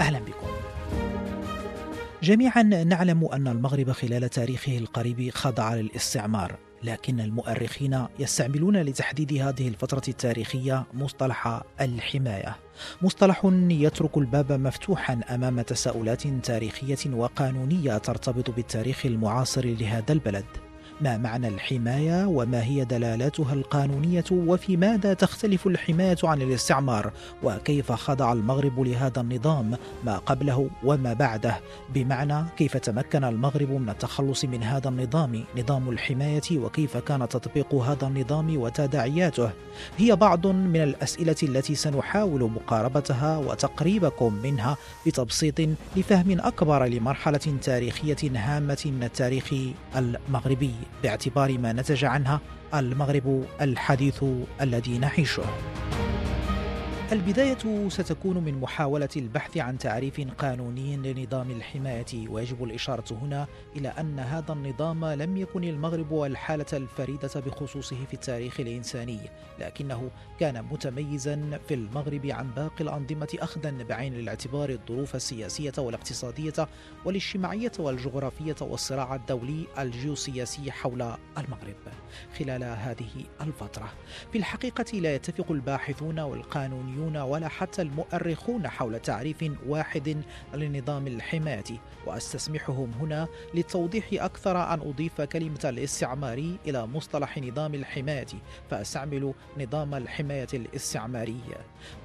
أهلا بكم. جميعا نعلم أن المغرب خلال تاريخه القريب خضع للاستعمار لكن المؤرخين يستعملون لتحديد هذه الفترة التاريخية مصطلح الحماية. مصطلح يترك الباب مفتوحا أمام تساؤلات تاريخية وقانونية ترتبط بالتاريخ المعاصر لهذا البلد. ما معنى الحماية وما هي دلالاتها القانونية وفي ماذا تختلف الحماية عن الاستعمار؟ وكيف خضع المغرب لهذا النظام؟ ما قبله وما بعده؟ بمعنى كيف تمكن المغرب من التخلص من هذا النظام؟ نظام الحماية وكيف كان تطبيق هذا النظام وتداعياته؟ هي بعض من الأسئلة التي سنحاول مقاربتها وتقريبكم منها بتبسيط لفهم أكبر لمرحلة تاريخية هامة من التاريخ المغربي. باعتبار ما نتج عنها المغرب الحديث الذي نعيشه. البداية ستكون من محاولة البحث عن تعريف قانوني لنظام الحماية ويجب الإشارة هنا إلى أن هذا النظام لم يكن المغرب الحالة الفريدة بخصوصه في التاريخ الإنساني لكنه كان متميزا في المغرب عن باقي الأنظمة أخذا بعين الاعتبار الظروف السياسية والاقتصادية والاجتماعية والجغرافية والصراع الدولي الجيوسياسي حول المغرب خلال هذه الفترة. في الحقيقة لا يتفق الباحثون والقانونيون المعنيون ولا حتى المؤرخون حول تعريف واحد لنظام الحماية وأستسمحهم هنا للتوضيح أكثر أن أضيف كلمة الاستعماري إلى مصطلح نظام الحماية فأستعمل نظام الحماية الاستعماري.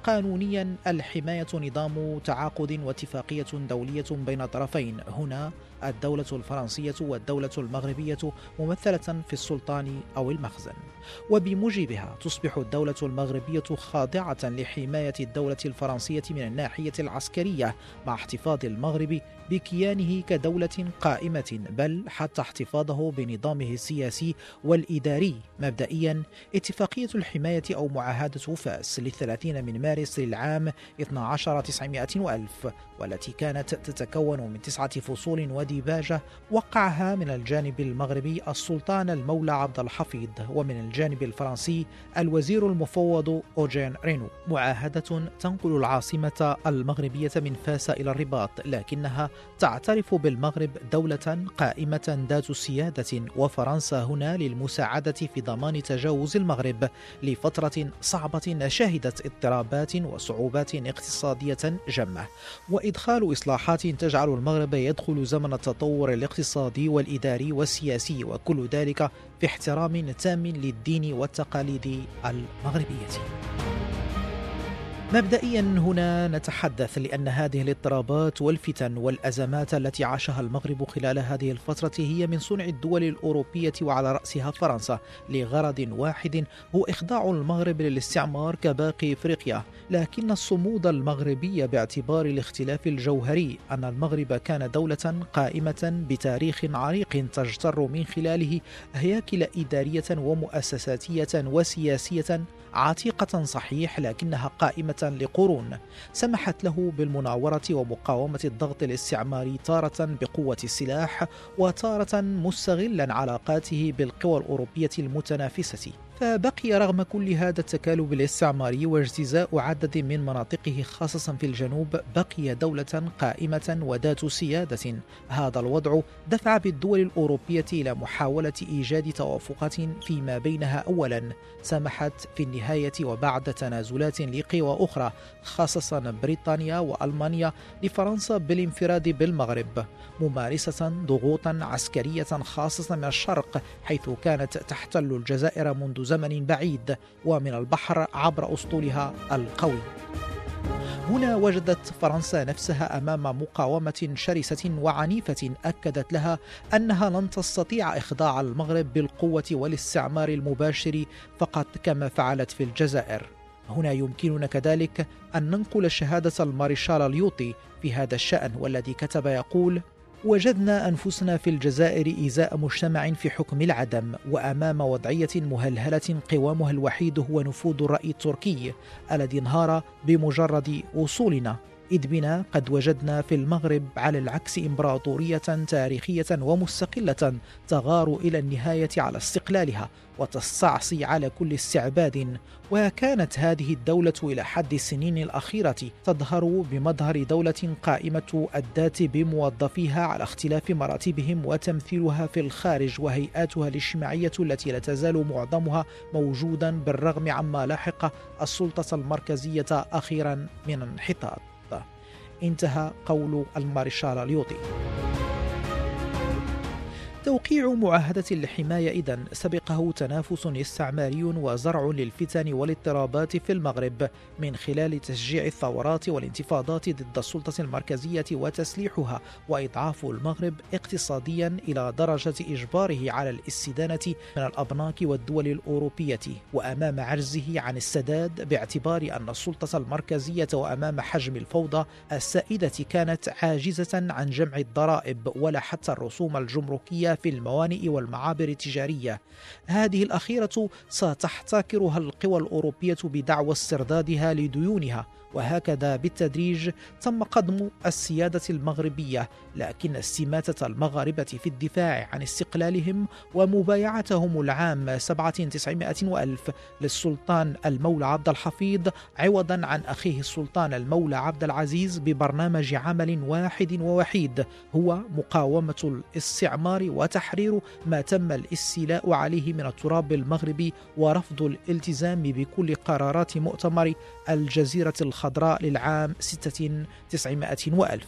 قانونيا الحماية نظام تعاقد واتفاقية دولية بين طرفين. هنا الدولة الفرنسية والدولة المغربية ممثلة في السلطان أو المخزن. وبموجبها تصبح الدولة المغربية خاضعة لحماية الدولة الفرنسية من الناحية العسكرية مع احتفاظ المغرب بكيانه كدولة قائمة بل حتى احتفاظه بنظامه السياسي والإداري. مبدئيا اتفاقية الحماية أو معاهدة فاس للثلاثين من مارس للعام 12 900 وألف والتي كانت تتكون من تسعة فصول وديباجة وقعها من الجانب المغربي السلطان المولى عبد الحفيظ ومن الجانب الفرنسي الوزير المفوض أوجين رينو. معاهدة تنقل العاصمة المغربية من فاس إلى الرباط لكنها تعترف بالمغرب دولة قائمة ذات سيادة وفرنسا هنا للمساعدة في ضمان تجاوز المغرب لفترة صعبة شهدت اضطرابات وصعوبات اقتصادية جمة. وإدخال إصلاحات تجعل المغرب يدخل زمن التطور الاقتصادي والإداري والسياسي وكل ذلك في احترام تام للدين والتقاليد المغربية. مبدئيا هنا نتحدث لأن هذه الاضطرابات والفتن والأزمات التي عاشها المغرب خلال هذه الفترة هي من صنع الدول الأوروبية وعلى رأسها فرنسا لغرض واحد هو إخضاع المغرب للاستعمار كباقي إفريقيا. لكن الصمود المغربي باعتبار الاختلاف الجوهري أن المغرب كان دولة قائمة بتاريخ عريق تجتر من خلاله هياكل إدارية ومؤسساتية وسياسية عتيقة صحيح لكنها قائمة لقرون سمحت له بالمناورة ومقاومة الضغط الاستعماري تارة بقوة السلاح وتارة مستغلا علاقاته بالقوى الأوروبية المتنافسة. فبقي رغم كل هذا التكالب الاستعماري واجتزاء عدد من مناطقه خاصة في الجنوب بقي دولة قائمة وذات سيادة. هذا الوضع دفع بالدول الأوروبية إلى محاولة إيجاد توافقات فيما بينها أولا. سمحت في النهاية وبعد تنازلات لقوى أخرى خاصة بريطانيا وألمانيا لفرنسا بالانفراد بالمغرب ممارسة ضغوطا عسكرية خاصة من الشرق حيث كانت تحتل الجزائر منذ زمن بعيد ومن البحر عبر أسطولها القوي. هنا وجدت فرنسا نفسها أمام مقاومة شرسة وعنيفة أكدت لها أنها لن تستطيع إخضاع المغرب بالقوة والاستعمار المباشر فقط كما فعلت في الجزائر. هنا يمكننا كذلك أن ننقل شهادة المارشال اليوطي في هذا الشأن والذي كتب يقول وجدنا أنفسنا في الجزائر ازاء مجتمع في حكم العدم وأمام وضعية مهلهلة قوامها الوحيد هو نفوذ الرأي التركي الذي انهار بمجرد وصولنا. إذ بنا قد وجدنا في المغرب على العكس إمبراطورية تاريخية ومستقلة تغار إلى النهاية على استقلالها وتستعصي على كل استعباد. وكانت هذه الدولة إلى حد السنين الأخيرة تظهر بمظهر دولة قائمة الذات بموظفيها على اختلاف مراتبهم وتمثيلها في الخارج وهيئاتها الاجتماعية التي لا تزال معظمها موجودا بالرغم عما لاحق السلطة المركزية أخيرا من انحطاط. انتهى قول المارشال اليوطي توقيع معاهدة الحماية إذا سبقه تنافس استعماري وزرع للفتن والاضطرابات في المغرب من خلال تشجيع الثورات والانتفاضات ضد السلطة المركزية وتسليحها وإضعاف المغرب اقتصاديا إلى درجة إجباره على الاستدانة من الأبناك والدول الأوروبية. وأمام عجزه عن السداد باعتبار أن السلطة المركزية وأمام حجم الفوضى السائدة كانت عاجزة عن جمع الضرائب ولا حتى الرسوم الجمركية في الموانئ والمعابر التجارية. هذه الأخيرة ستحتكرها القوى الأوروبية بدعوى استردادها لديونها. وهكذا بالتدريج تم قدم السيادة المغربية لكن استماتة المغاربة في الدفاع عن استقلالهم ومبايعتهم العام 7900 وألف للسلطان المولى عبد الحفيظ عوضا عن أخيه السلطان المولى عبد العزيز ببرنامج عمل واحد ووحيد هو مقاومة الاستعمار وتحرير ما تم الاستيلاء عليه من التراب المغربي ورفض الالتزام بكل قرارات مؤتمر الجزيرة الخضراء للعام 6900 وألف.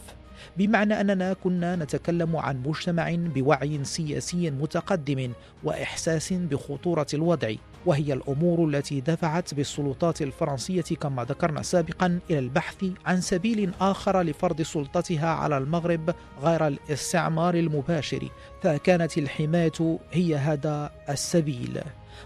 بمعنى أننا كنا نتكلم عن مجتمع بوعي سياسي متقدم وإحساس بخطورة الوضع وهي الأمور التي دفعت بالسلطات الفرنسية كما ذكرنا سابقا إلى البحث عن سبيل آخر لفرض سلطتها على المغرب غير الاستعمار المباشر فكانت الحماية هي هذا السبيل.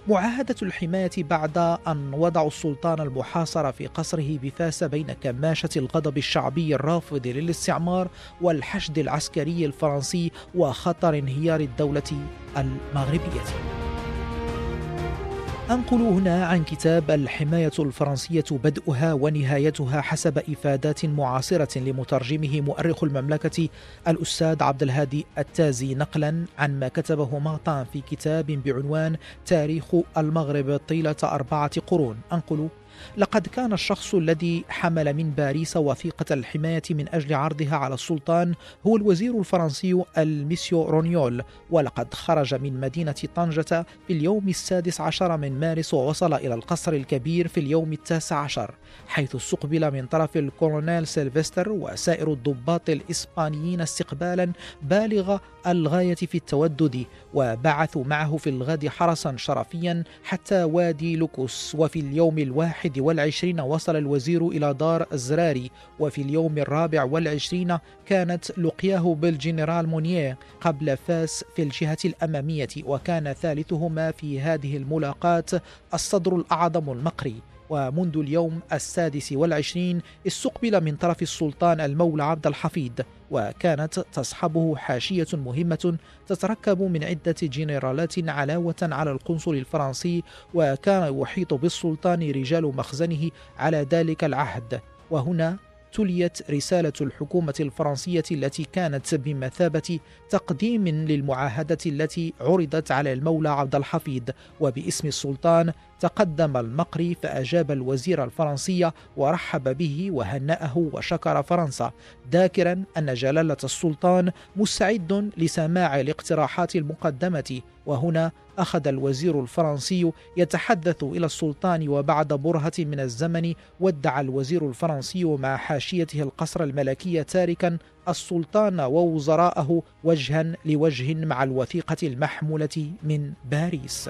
معاهدة الحماية بعد أن وضعوا السلطان المحاصر في قصره بفاس بين كماشة الغضب الشعبي الرافض للاستعمار والحشد العسكري الفرنسي وخطر انهيار الدولة المغربية. أنقل هنا عن كتاب الحماية الفرنسية بدءها ونهايتها حسب إفادات معاصرة لمترجمه مؤرخ المملكة الأستاذ عبد الهادي التازي نقلا عن ما كتبه مغطان في كتاب بعنوان تاريخ المغرب طيلة أربعة قرون. أنقل لقد كان الشخص الذي حمل من باريس وثيقة الحماية من أجل عرضها على السلطان هو الوزير الفرنسي الميسيو رونيول ولقد خرج من مدينة طنجة في اليوم السادس عشر من مارس ووصل إلى القصر الكبير في اليوم التاسع عشر حيث استقبل من طرف الكولونيل سيلفستر وسائر الضباط الإسبانيين استقبالا بالغ الغاية في التودد وبعثوا معه في الغد حرسا شرفيا حتى وادي لوكوس وفي اليوم الواحد والعشرين وصل الوزير إلى دار الزراري وفي اليوم الرابع والعشرين كانت لقياه بالجنرال مونيه قبل فاس في الجهة الأمامية وكان ثالثهما في هذه الملاقاة الصدر الأعظم المقري. ومنذ اليوم السادس والعشرين استقبل من طرف السلطان المولى عبد الحفيظ وكانت تصحبه حاشية مهمة تتركب من عدة جنرالات علاوة على القنصل الفرنسي وكان يحيط بالسلطان رجال مخزنه على ذلك العهد. وهنا تليت رسالة الحكومة الفرنسية التي كانت بمثابة تقديم للمعاهدة التي عرضت على المولى عبد الحفيظ وباسم السلطان تقدم المقري فأجاب الوزير الفرنسي ورحب به وهنأه وشكر فرنسا ذاكرا أن جلالة السلطان مستعد لسماع الاقتراحات المقدمة وهنا أخذ الوزير الفرنسي يتحدث إلى السلطان وبعد برهة من الزمن ودع الوزير الفرنسي مع حاشيته القصر الملكي تاركا السلطان ووزراءه وجها لوجه مع الوثيقة المحمولة من باريس.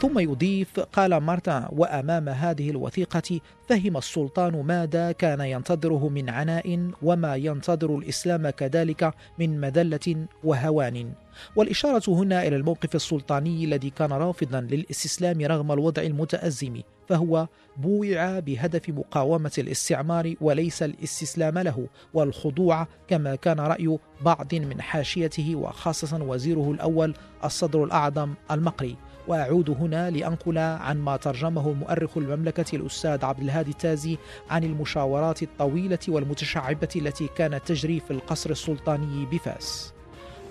ثم يضيف قال مارتن وأمام هذه الوثيقة فهم السلطان ماذا كان ينتظره من عناء وما ينتظر الإسلام كذلك من مذلة وهوان. والإشارة هنا إلى الموقف السلطاني الذي كان رافضا للإستسلام رغم الوضع المتأزم فهو بوع بهدف مقاومة الاستعمار وليس الاستسلام له والخضوع كما كان رأي بعض من حاشيته وخاصة وزيره الأول الصدر الأعظم المقري. وأعود هنا لأنقل عن ما ترجمه مؤرخ المملكة الأستاذ عبد الهادي التازي عن المشاورات الطويلة والمتشعبة التي كانت تجري في القصر السلطاني بفاس.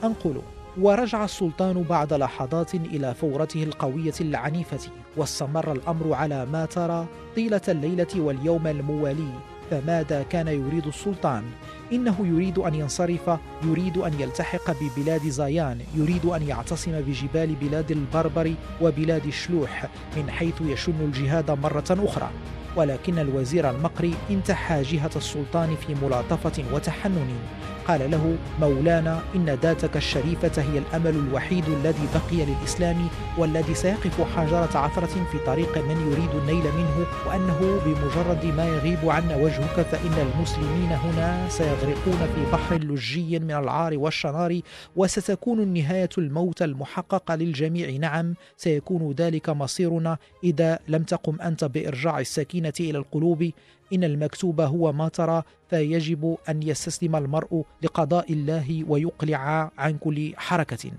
أنقل ورجع السلطان بعد لحظات إلى فورته القوية العنيفة واستمر الأمر على ما ترى طيلة الليلة واليوم الموالي فماذا كان يريد السلطان؟ انه يريد ان ينصرف يريد ان يلتحق ببلاد زايان يريد ان يعتصم بجبال بلاد البربر وبلاد الشلوح من حيث يشن الجهاد مره أخرى. ولكن الوزير المقري انتحى جهة السلطان في ملاطفة وتحنن. قال له مولانا إن ذاتك الشريفة هي الأمل الوحيد الذي بقي للإسلام والذي سيقف حجرة عثرة في طريق من يريد النيل منه وأنه بمجرد ما يغيب عنا وجهك فإن المسلمين هنا سيغرقون في بحر لجي من العار والشنار وستكون النهاية الموت المحقق للجميع. نعم سيكون ذلك مصيرنا. إذا لم تقم أنت بإرجاع السكينة إلى القلوب. إن المكتوب هو ما ترى فيجب أن يستسلم المرء لقضاء الله ويقلع عن كل حركة.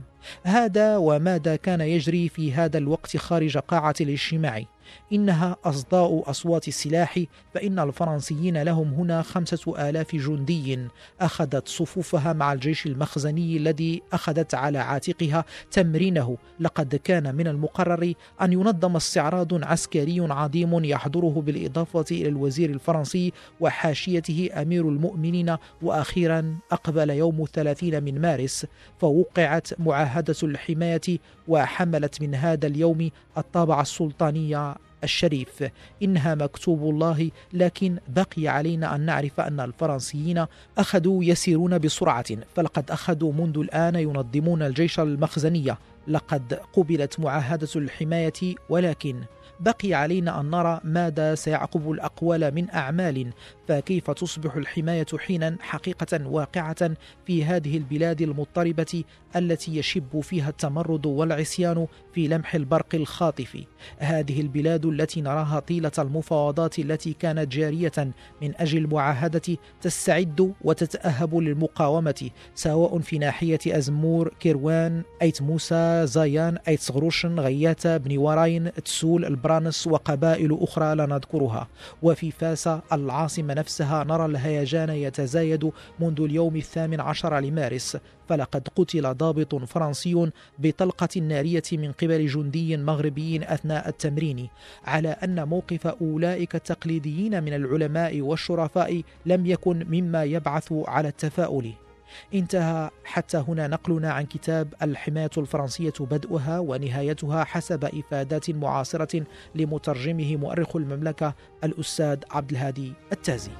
هذا وماذا كان يجري في هذا الوقت خارج قاعة الاجتماع؟ إنها أصداء أصوات السلاح فإن الفرنسيين لهم هنا خمسة آلاف جندي أخذت صفوفها مع الجيش المخزني الذي أخذت على عاتقها تمرينه. لقد كان من المقرر أن ينظم استعراض عسكري عظيم يحضره بالإضافة إلى الوزير الفرنسي وحاشيته أمير المؤمنين. وأخيرا أقبل يوم الثلاثين من مارس فوقعت معاهدة الحماية وحملت من هذا اليوم الطابع السلطاني الشريف. إنها مكتوب الله لكن بقي علينا أن نعرف أن الفرنسيين أخذوا يسيرون بسرعة فلقد أخذوا منذ الآن ينظمون الجيش المخزني. لقد قبلت معاهدة الحماية ولكن بقي علينا أن نرى ماذا سيعقب الأقوال من أعمال. فكيف تصبح الحماية حينا حقيقة واقعة في هذه البلاد المضطربة التي يشب فيها التمرد والعصيان في لمح البرق الخاطف. هذه البلاد التي نراها طيلة المفاوضات التي كانت جارية من أجل المعاهدة تستعد وتتأهب للمقاومة سواء في ناحية أزمور كيروان أيت موسى زايان أيت صغروشن غياتا بني وراين تسول البرانس وقبائل أخرى لا نذكرها. وفي فاس العاصمة نفسها نرى الهيجان يتزايد منذ اليوم الثامن عشر لمارس. فلقد قتل ضابط فرنسي بطلقة نارية من قبل جندي مغربي أثناء التمرين على أن موقف أولئك التقليديين من العلماء والشرفاء لم يكن مما يبعث على التفاؤل. انتهى. حتى هنا نقلنا عن كتاب الحماية الفرنسية بدءها ونهايتها حسب إفادات معاصرة لمترجمه مؤرخ المملكة الأستاذ عبد الهادي التازي.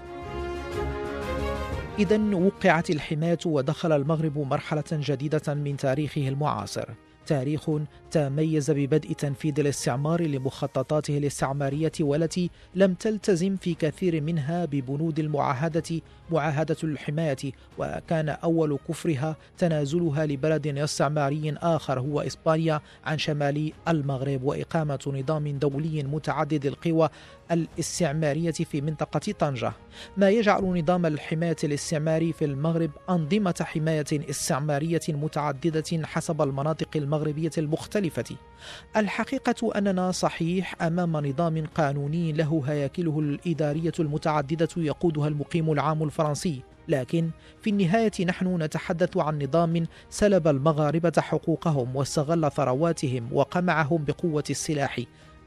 إذا وقعت الحماية ودخل المغرب مرحلة جديدة من تاريخه المعاصر. تاريخ تميز ببدء تنفيذ الاستعمار لمخططاته الاستعمارية والتي لم تلتزم في كثير منها ببنود المعاهدة معاهدة الحماية وكان أول كفرها تنازلها لبلد استعماري آخر هو إسبانيا عن شمال المغرب وإقامة نظام دولي متعدد القوى الاستعمارية في منطقة طنجة ما يجعل نظام الحماية الاستعماري في المغرب أنظمة حماية استعمارية متعددة حسب المناطق المغربية المختلفة. الحقيقة أننا صحيح أمام نظام قانوني له هياكله الإدارية المتعددة يقودها المقيم العام الفرنسي. لكن في النهاية نحن نتحدث عن نظام سلب المغاربة حقوقهم واستغل ثرواتهم وقمعهم بقوة السلاح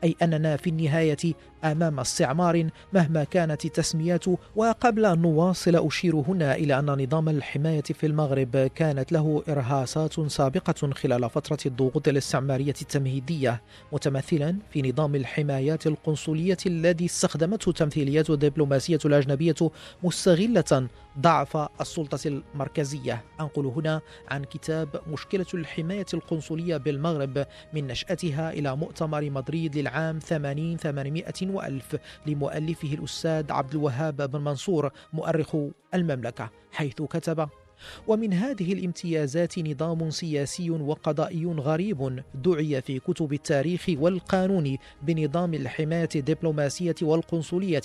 أي أننا في النهاية أمام استعمار مهما كانت التسميات وقبل أن نواصل أشير هنا إلى أن نظام الحماية في المغرب كانت له إرهاصات سابقة خلال فترة الضغوط الاستعمارية التمهيدية متمثلا في نظام الحمايات القنصلية الذي استخدمته التمثيليات الدبلوماسية الأجنبية مستغلة ضعف السلطة المركزية. أنقل هنا عن كتاب مشكلة الحماية القنصلية بالمغرب من نشأتها إلى مؤتمر مدريد للعام 80 800 وألف لمؤلفه الأستاذ عبد الوهاب بن منصور مؤرخ المملكة حيث كتب ومن هذه الامتيازات نظام سياسي وقضائي غريب دعي في كتب التاريخ والقانون بنظام الحماية الدبلوماسية والقنصلية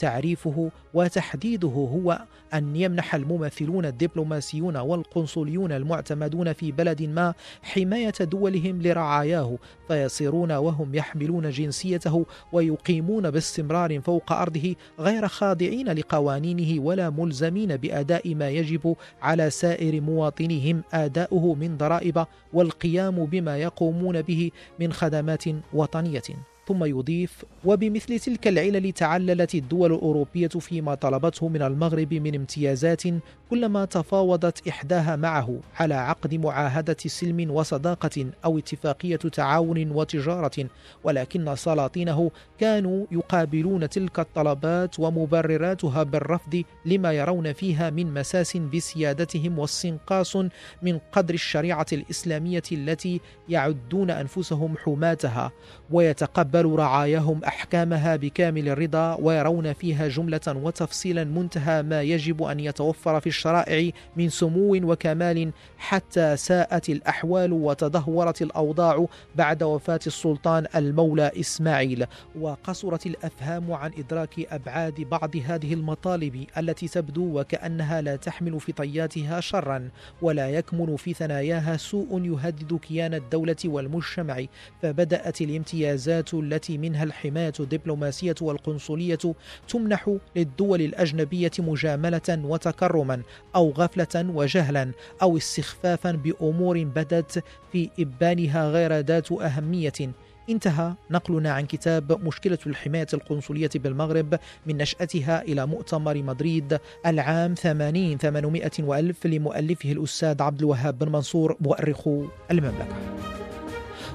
تعريفه وتحديده هو أن يمنح الممثلون الدبلوماسيون والقنصليون المعتمدون في بلد ما حماية دولهم لرعاياه فيصيرون وهم يحملون جنسيته ويقيمون باستمرار فوق أرضه غير خاضعين لقوانينه ولا ملزمين بأداء ما يجب على سائر مواطنيهم. آداؤه من ضرائب والقيام بما يقومون به من خدمات وطنية. ثم يضيف وبمثل تلك العلل تعللت الدول الأوروبية فيما طلبته من المغرب من امتيازات كلما تفاوضت إحداها معه على عقد معاهدة سلم وصداقة أو اتفاقية تعاون وتجارة ولكن سلاطينه كانوا يقابلون تلك الطلبات ومبرراتها بالرفض لما يرون فيها من مساس بسيادتهم واستنقاص من قدر الشريعة الإسلامية التي يعدون أنفسهم حماتها ويتقبل رعاياهم أحكامها بكامل الرضا ويرون فيها جملة وتفصيلا منتهى ما يجب أن يتوفر في الشرائع من سمو وكمال حتى ساءت الأحوال وتدهورت الأوضاع بعد وفاة السلطان المولى إسماعيل. وقصرت الأفهام عن إدراك أبعاد بعض هذه المطالب التي تبدو وكأنها لا تحمل في طياتها شرا ولا يكمن في ثناياها سوء يهدد كيان الدولة والمجتمع. فبدأت الامتيازات التي منها الحماية الدبلوماسية والقنصلية تمنح للدول الأجنبية مجاملة وتكرما أو غفلة وجهلا أو استخفافا بأمور بدت في إبانها غير ذات أهمية. انتهى نقلنا عن كتاب مشكلة الحماية القنصلية بالمغرب من نشأتها إلى مؤتمر مدريد العام 80 800 وألف لمؤلفه الأستاذ عبد الوهاب بن منصور مؤرخ المملكة.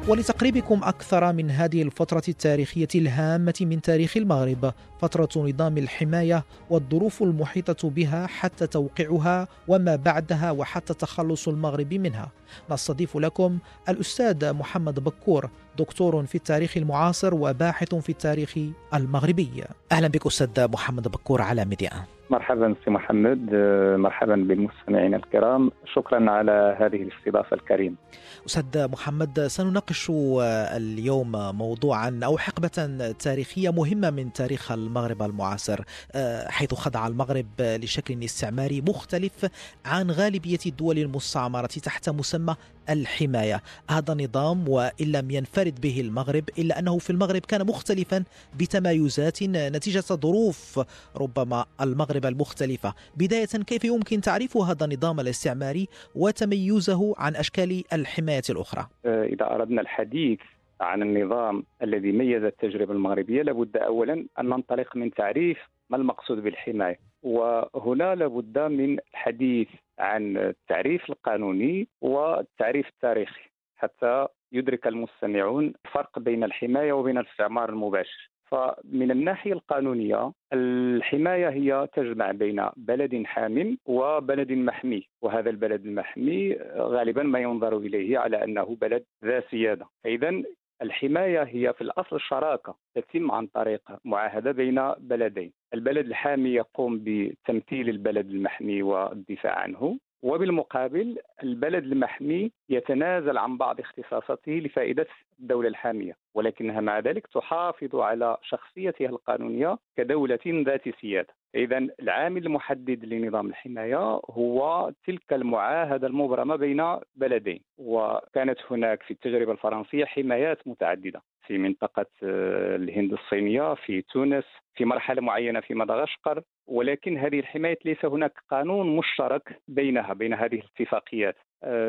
ولتقريبكم أكثر من هذه الفترة التاريخية الهامة من تاريخ المغرب. فترة نظام الحماية والظروف المحيطة بها حتى توقيعها وما بعدها وحتى تخلص المغرب منها. نستضيف لكم الأستاذ محمد بكور دكتور في التاريخ المعاصر وباحث في التاريخ المغربي. أهلا بك أستاذ محمد بكور على ميديا. مرحبا سي محمد مرحبا بالمستمعين الكرام. شكرا على هذه الاستضافة الكريمة. أستاذ محمد سنناقش اليوم موضوعا أو حقبة تاريخية مهمة من تاريخ المغرب المعاصر حيث خضع المغرب لشكل استعماري مختلف عن غالبية الدول المستعمرة تحت مسمى الحماية. هذا النظام وإن لم ينفرد به المغرب إلا أنه في المغرب كان مختلفا بتمايزات نتيجة ظروف ربما المغرب المختلفة. بداية كيف يمكن تعريف هذا النظام الاستعماري وتميزه عن أشكال الحماية الأخرى؟ إذا أردنا الحديث عن النظام الذي ميز التجربة المغربية لابد أولا أن ننطلق من تعريف ما المقصود بالحماية. وهنا لابد من الحديث عن التعريف القانوني والتعريف التاريخي حتى يدرك المستمعون الفرق بين الحماية وبين الاستعمار المباشر. فمن الناحية القانونية الحماية هي تجمع بين بلد حام وبلد محمي وهذا البلد المحمي غالبا ما ينظر إليه على أنه بلد ذا سيادة. فإذا الحماية هي في الأصل شراكة تتم عن طريق معاهدة بين بلدين. البلد الحامي يقوم بتمثيل البلد المحمي والدفاع عنه وبالمقابل البلد المحمي يتنازل عن بعض اختصاصاته لفائدة الدولة الحامية. ولكنها مع ذلك تحافظ على شخصيتها القانونية كدولة ذات سيادة. إذا العامل المحدد لنظام الحماية هو تلك المعاهدة المبرمة بين بلدين وكانت هناك في التجربة الفرنسية حمايات متعددة. في منطقة آه، الهند الصينية في تونس في مرحلة معينة في مدغشقر ولكن هذه الحمايات ليس هناك قانون مشترك بينها بين هذه الاتفاقيات.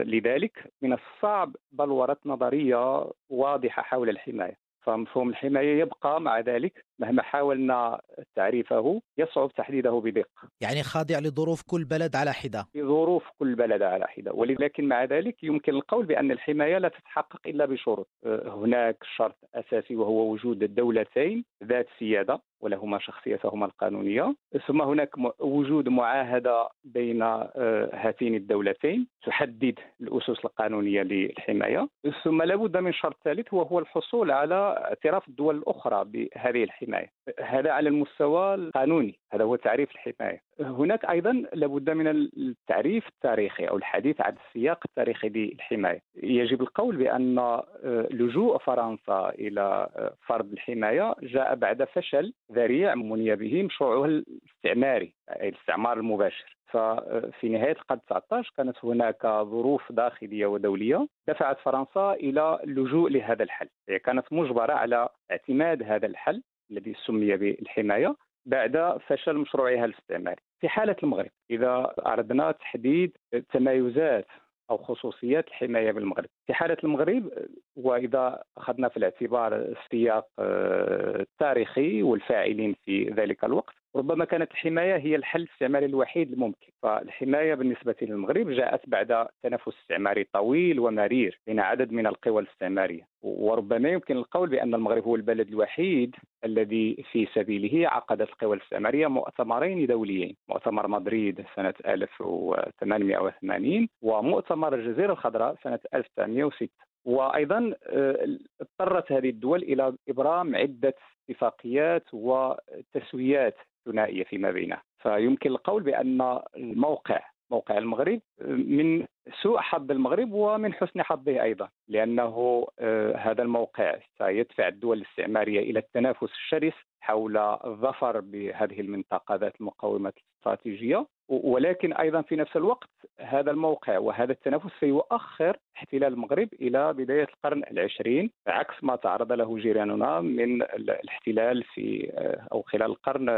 لذلك من الصعب بلورة نظرية واضحة حول الحماية. فمفهوم الحماية يبقى مع ذلك مهما حاولنا تعريفه يصعب تحديده بدقة. يعني خاضع لظروف كل بلد على حدة. ظروف كل بلد على حدة. ولكن مع ذلك يمكن القول بأن الحماية لا تتحقق إلا بشروط. هناك شرط أساسي وهو وجود الدولتين ذات سيادة ولهما شخصيتهما القانونية. ثم هناك وجود معاهدة بين آه، هاتين الدولتين تحدد الأسس القانونية للحماية. ثم لابد من شرط ثالث وهو الحصول على اعتراف الدول الأخرى بهذه الحماية. هذا على المستوى القانوني هذا هو تعريف الحماية. هناك أيضا لابد من التعريف التاريخي أو الحديث عن السياق التاريخي للحماية. يجب القول بأن آه، لجوء فرنسا إلى آه، فرض الحماية جاء بعد فشل ذريع مني به مشروعه الاستعماري أي الاستعمار المباشر. ففي نهاية القرن 19 كانت هناك ظروف داخلية ودولية دفعت فرنسا إلى اللجوء لهذا الحل هي كانت مجبرة على اعتماد هذا الحل الذي سمي بالحماية بعد فشل مشروعها الاستعماري في حالة المغرب إذا أردنا تحديد تمايزات أو خصوصيات الحماية بالمغرب. في حالة المغرب وإذا أخذنا في الاعتبار السياق آه، التاريخي والفاعلين في ذلك الوقت ربما كانت الحماية هي الحل الاستعماري الوحيد الممكن، فالحماية بالنسبة للمغرب جاءت بعد تنافس استعماري طويل ومرير بين عدد من القوى الاستعمارية، وربما يمكن القول بأن المغرب هو البلد الوحيد الذي في سبيله عقدت القوى الاستعمارية مؤتمرين دوليين، مؤتمر مدريد سنة 1880 ومؤتمر الجزيرة الخضراء سنة 1906 وأيضا آه، اضطرت هذه الدول إلى إبرام عدة اتفاقيات وتسويات ثنائيه فيما بينها. فيمكن القول بأن الموقع موقع المغرب من سوء حظ المغرب ومن حسن حظه أيضا لأنه آه، هذا الموقع سيدفع الدول الاستعمارية إلى التنافس الشرس حول الظفر بهذه المنطقة ذات المقومات الاستراتيجية. ولكن أيضا في نفس الوقت هذا الموقع وهذا التنافس سيؤخر احتلال المغرب إلى بداية القرن العشرين عكس ما تعرض له جيراننا من الاحتلال في آه، أو خلال القرن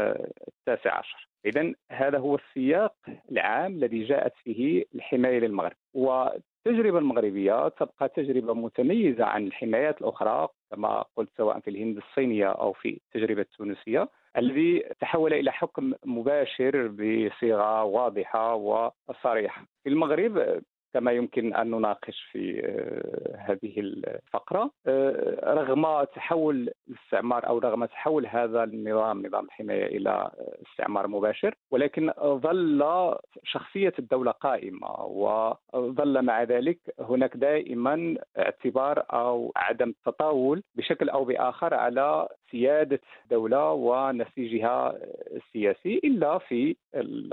التاسع عشر. اذا هذا هو السياق العام الذي جاءت فيه الحماية للمغرب والتجربه المغربية تبقى تجربة متميزة عن الحمايات الأخرى كما قلت سواء في الهند الصينية أو في التجربه التونسيه الذي تحول إلى حكم مباشر بصيغة واضحة وصريحة. في المغرب كما يمكن أن نناقش في آه، هذه الفقرة. آه، رغم تحول الاستعمار أو رغم تحول هذا النظام نظام الحماية إلى استعمار مباشر ولكن ظل شخصية الدولة قائمة وظل مع ذلك هناك دائما اعتبار أو عدم التطاول بشكل أو بآخر على سيادة الدولة ونسيجها السياسي إلا في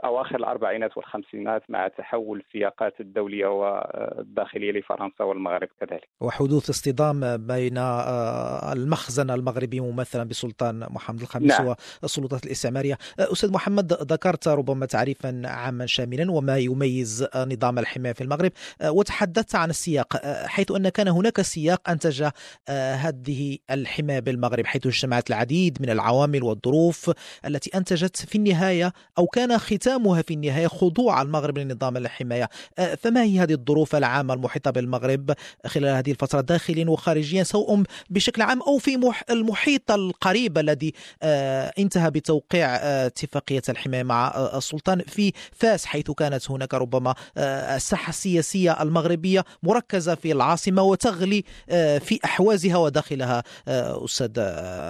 اواخر الأربعينات والخمسينات مع تحول السياقات الدولية والداخلية لفرنسا والمغرب كذلك. وحدوث اصطدام بين آه، المخزن المغربي ممثلا بسلطان محمد الخامس نعم. والسلطات الاستعمارية. آه، أستاذ محمد ذكرت ربما تعريفا عاما شاملا وما يميز نظام الحماية في المغرب آه، وتحدثت عن السياق حيث أن كان هناك سياق أنتج هذه الحماية بالمغرب حيث اجتمعت العديد من العوامل والظروف التي أنتجت في النهاية أو كان ختامها في النهاية خضوع المغرب لنظام الحماية. فما هي هذه الظروف العامة المحيطة بالمغرب خلال هذه الفترة؟ داخليا وخارجيا سواء بشكل عام أو في المحيط القريب الذي آه، انتهى بتوقيع آه، اتفاقية الحماية مع السلطان في فاس حيث كانت هناك ربما الساحة السياسية المغربية مركزة في العاصمة وتغلي في أحوازها وداخلها. أستاذ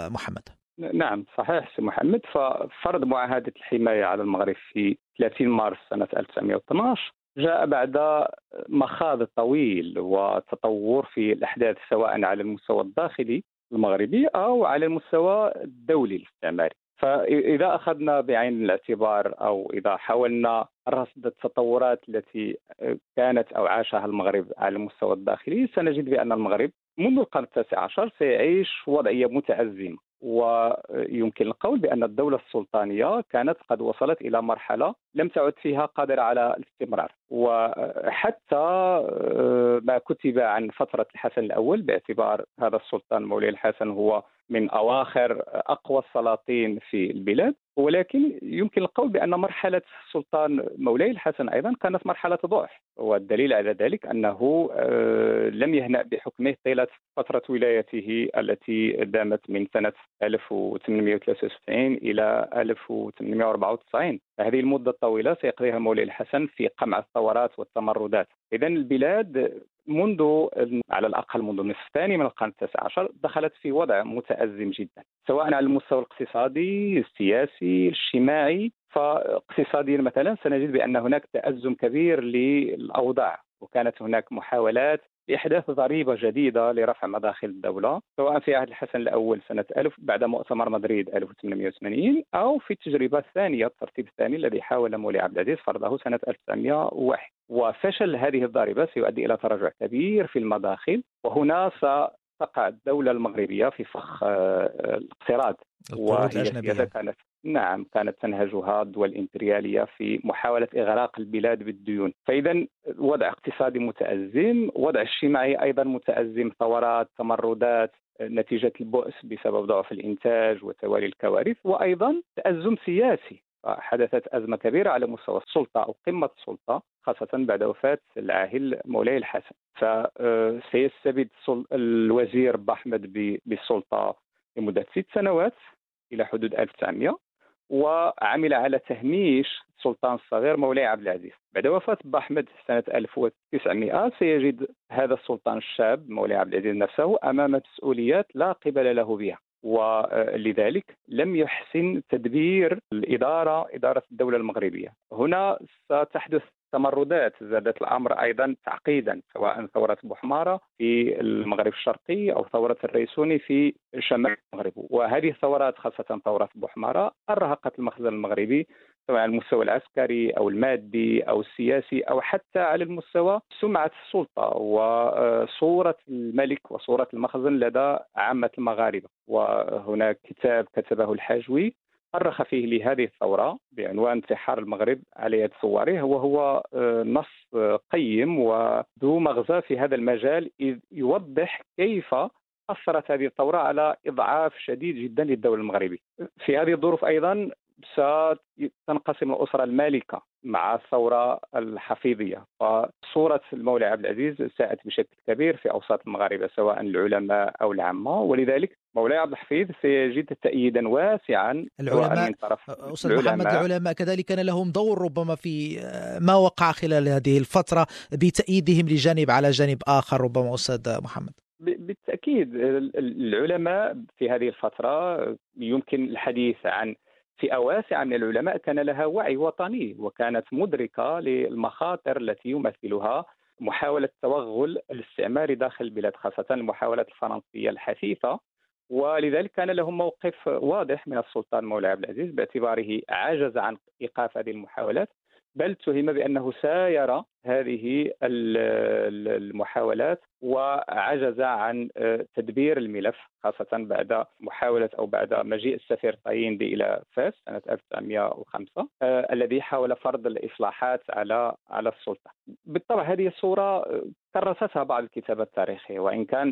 محمد نعم صحيح سي محمد ففرض معاهدة الحماية على المغرب في 30 مارس سنة 1912 جاء بعد مخاض طويل وتطور في الأحداث سواء على المستوى الداخلي المغربي أو على المستوى الدولي الاستعماري. فإذا أخذنا بعين الاعتبار أو إذا حاولنا رصد التطورات التي كانت أو عاشها المغرب على المستوى الداخلي سنجد بأن المغرب منذ القرن التاسع عشر سيعيش وضعية متأزمة ويمكن القول بأن الدولة السلطانية كانت قد وصلت إلى مرحلة لم تعد فيها قادرة على الاستمرار. وحتى آه، ما كتب عن فترة الحسن الأول باعتبار هذا السلطان مولاي الحسن هو من أواخر أقوى السلاطين في البلاد. ولكن يمكن القول بأن مرحلة السلطان مولاي الحسن أيضا كانت مرحلة ضعف والدليل على ذلك أنه آه، لم يهنأ بحكمه طيلة فترة ولايته التي دامت من سنة 1873 إلى 1894 هذه المدة الطويلة سيقضيها مولاي الحسن في قمع الثورات والتمردات. اذا البلاد منذ على الأقل منذ النصف الثاني من القرن التاسع عشر دخلت في وضع متأزم جدا سواء على المستوى الاقتصادي السياسي الاجتماعي. فاقتصاديا مثلا سنجد بأن هناك تأزم كبير للأوضاع وكانت هناك محاولات لإحداث ضريبة جديدة لرفع مداخل الدولة سواء في عهد الحسن الأول سنة 1000 بعد مؤتمر مدريد 1880 أو في التجربة الثانية الترتيب الثاني الذي حاول مولي عبد العزيز فرضه سنة 1901 وفشل هذه الضريبة سيؤدي إلى تراجع كبير في المداخل وهنا ستقع الدولة المغربية في فخ آه، الاقتراض. وهي الأجنبية كانت نعم كانت تنهجها الدول الإمبريالية في محاولة إغراق البلاد بالديون. فإذا وضع اقتصادي متأزم وضع اجتماعي أيضا متأزم ثورات تمردات نتيجة البؤس بسبب ضعف الإنتاج وتوالي الكوارث وأيضا تأزم سياسي. حدثت أزمة كبيرة على مستوى السلطة أو قمة السلطة خاصة بعد وفاة العاهل مولاي الحسن. فسيستبد الوزير بأحمد بالسلطة لمدة ست سنوات إلى حدود 1900 وعمل على تهميش السلطان الصغير مولاي عبد العزيز. بعد وفاة بأحمد سنة 1900 سيجد هذا السلطان الشاب مولاي عبد العزيز نفسه أمام مسؤوليات لا قبل له بها. ولذلك لم يحسن تدبير الإدارة إدارة الدولة المغربية. هنا ستحدث تمردات زادت الأمر أيضا تعقيدا سواء ثورة بوحماره في المغرب الشرقي أو ثورة الريسوني في شمال المغرب. وهذه الثورات خاصة ثورة بوحماره أرهقت المخزن المغربي سواء على المستوى العسكري أو المادي أو السياسي أو حتى على المستوى سمعة السلطة وصورة الملك وصورة المخزن لدى عامة المغاربة. وهناك كتاب كتبه الحاجوي أرخ فيه لهذه الثورة بعنوان انتحار المغرب على يد ثواره وهو آه، نص قيم وذو مغزى في هذا المجال إذ يوضح كيف أثرت هذه الثورة على إضعاف شديد جدا للدولة المغربية. في هذه الظروف أيضا ستنقسم الأسرة المالكة مع الثورة الحفيظية. فصورة المولى عبد العزيز ساءت بشكل كبير في أوساط المغاربة سواء العلماء أو العامة. ولذلك مولاي عبد الحفيظ سيجد تأييدا واسعا العلماء من طرف أستاذ العلماء. محمد العلماء كذلك كان لهم دور ربما في ما وقع خلال هذه الفترة بتأييدهم لجانب على جانب آخر ربما أستاذ محمد. بالتأكيد العلماء في هذه الفترة يمكن الحديث عن فئة واسعة من العلماء كان لها وعي وطني وكانت مدركة للمخاطر التي يمثلها محاولة توغل الاستعمار داخل البلاد خاصة المحاولات الفرنسية الحثيثة. ولذلك كان لهم موقف واضح من السلطان مولاي عبد العزيز باعتباره عجز عن إيقاف هذه المحاولات بل اتهم بأنه ساير هذه المحاولات وعجز عن آه، تدبير الملف خاصة بعد محاولة أو بعد مجيء السفير طايندي إلى فاس سنة 1905 آه، الذي حاول فرض الإصلاحات على على السلطة. بالطبع هذه الصورة آه، كرستها بعض الكتابات التاريخية وإن كان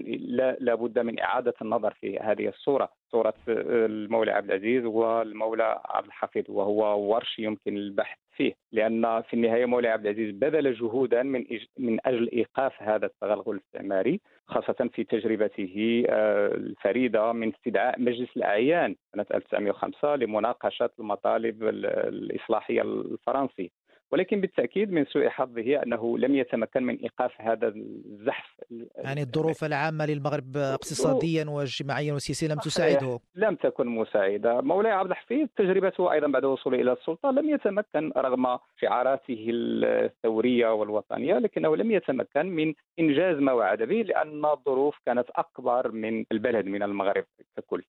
لابد من إعادة النظر في هذه الصورة. صورة المولى عبد العزيز والمولى عبد الحفيظ وهو ورش يمكن البحث فيه لأن في النهاية مولاي عبد العزيز بذل جهودا من من أجل إيقاف هذا التغلغل الاستعماري خاصة في تجربته آه، الفريدة من استدعاء مجلس الأعيان سنة 1905 لمناقشة المطالب الإصلاحية الفرنسي. ولكن بالتأكيد من سوء حظه أنه لم يتمكن من إيقاف هذا الزحف. يعني الظروف العامة للمغرب اقتصاديا واجتماعيا وسياسيا لم تساعده. لم تكن مساعدة. مولاي عبد الحفيظ تجربته أيضا بعد وصوله إلى السلطة لم يتمكن رغم شعاراته الثورية والوطنية لكنه لم يتمكن من إنجاز ما وعد به لأن الظروف كانت أكبر من البلد من المغرب ككل.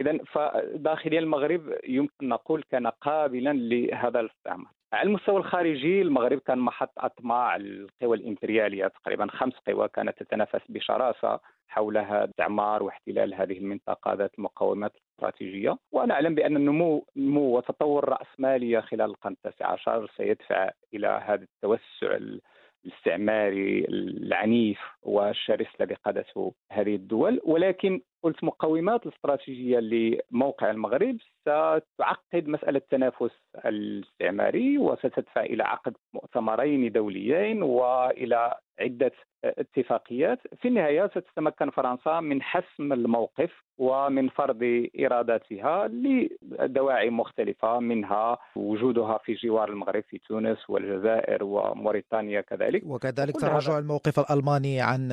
اذا فداخليا المغرب يمكن نقول كان قابلا لهذا الاستعمار. على المستوى الخارجي المغرب كان محط أطماع القوى الإمبريالية تقريبا خمس قوى كانت تتنافس بشراسة حولها استعمار واحتلال هذه المنطقة ذات المقومات الاستراتيجيه ونعلم بأن النمو نمو وتطور الراسماليه خلال القرن التاسع عشر سيدفع إلى هذا التوسع الاستعماري العنيف والشرس الذي قادته هذه الدول. ولكن قلت مقومات الاستراتيجية لموقع المغرب ستعقد مسألة التنافس الاستعماري وستدفع إلى عقد مؤتمرين دوليين وإلى عدة اتفاقيات. في النهاية ستتمكن فرنسا من حسم الموقف ومن فرض إراداتها لدواعي مختلفة منها وجودها في جوار المغرب في تونس والجزائر وموريتانيا كذلك. وكذلك تراجع الموقف الألماني عن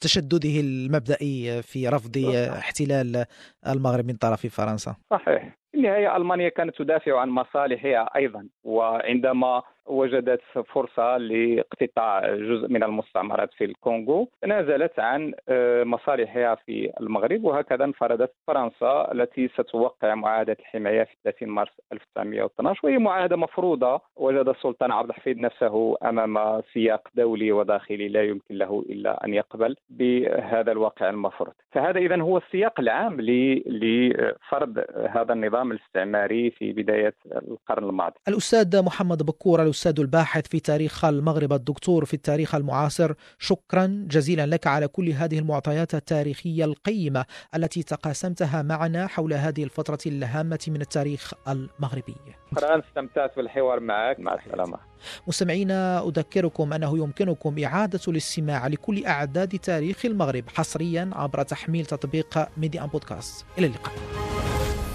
تشدده المبدئي في رفض احتلال المغرب من طرف فرنسا. صحيح. في النهاية ألمانيا كانت تدافع عن مصالحها أيضا وعندما وجدت فرصة لاقتطاع جزء من المستعمرات في الكونغو. تنازلت عن آه، مصالحها في المغرب وهكذا انفردت فرنسا التي ستوقع معاهدة الحماية في 30 مارس 1912 وهي معاهدة مفروضة. وجد السلطان عبد الحفيظ نفسه أمام سياق دولي وداخلي لا يمكن له إلا أن يقبل بهذا الواقع المفروض. فهذا إذا هو السياق العام لفرض هذا النظام الاستعماري في بداية القرن الماضي. الأستاذ محمد بكور الأستاذ الباحث في تاريخ المغرب. الدكتور في التاريخ المعاصر شكرا جزيلا لك على كل هذه المعطيات التاريخية القيمة التي تقاسمتها معنا حول هذه الفترة الهامة من التاريخ المغربي. شكرا استمتعت بالحوار معك. مع السلامة. مستمعينا أذكركم أنه يمكنكم إعادة الاستماع لكل أعداد تاريخ المغرب حصريا عبر تحميل تطبيق ميدي أن بودكاست. إلى اللقاء.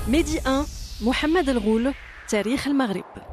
ميدي أن محمد الغول تاريخ المغرب.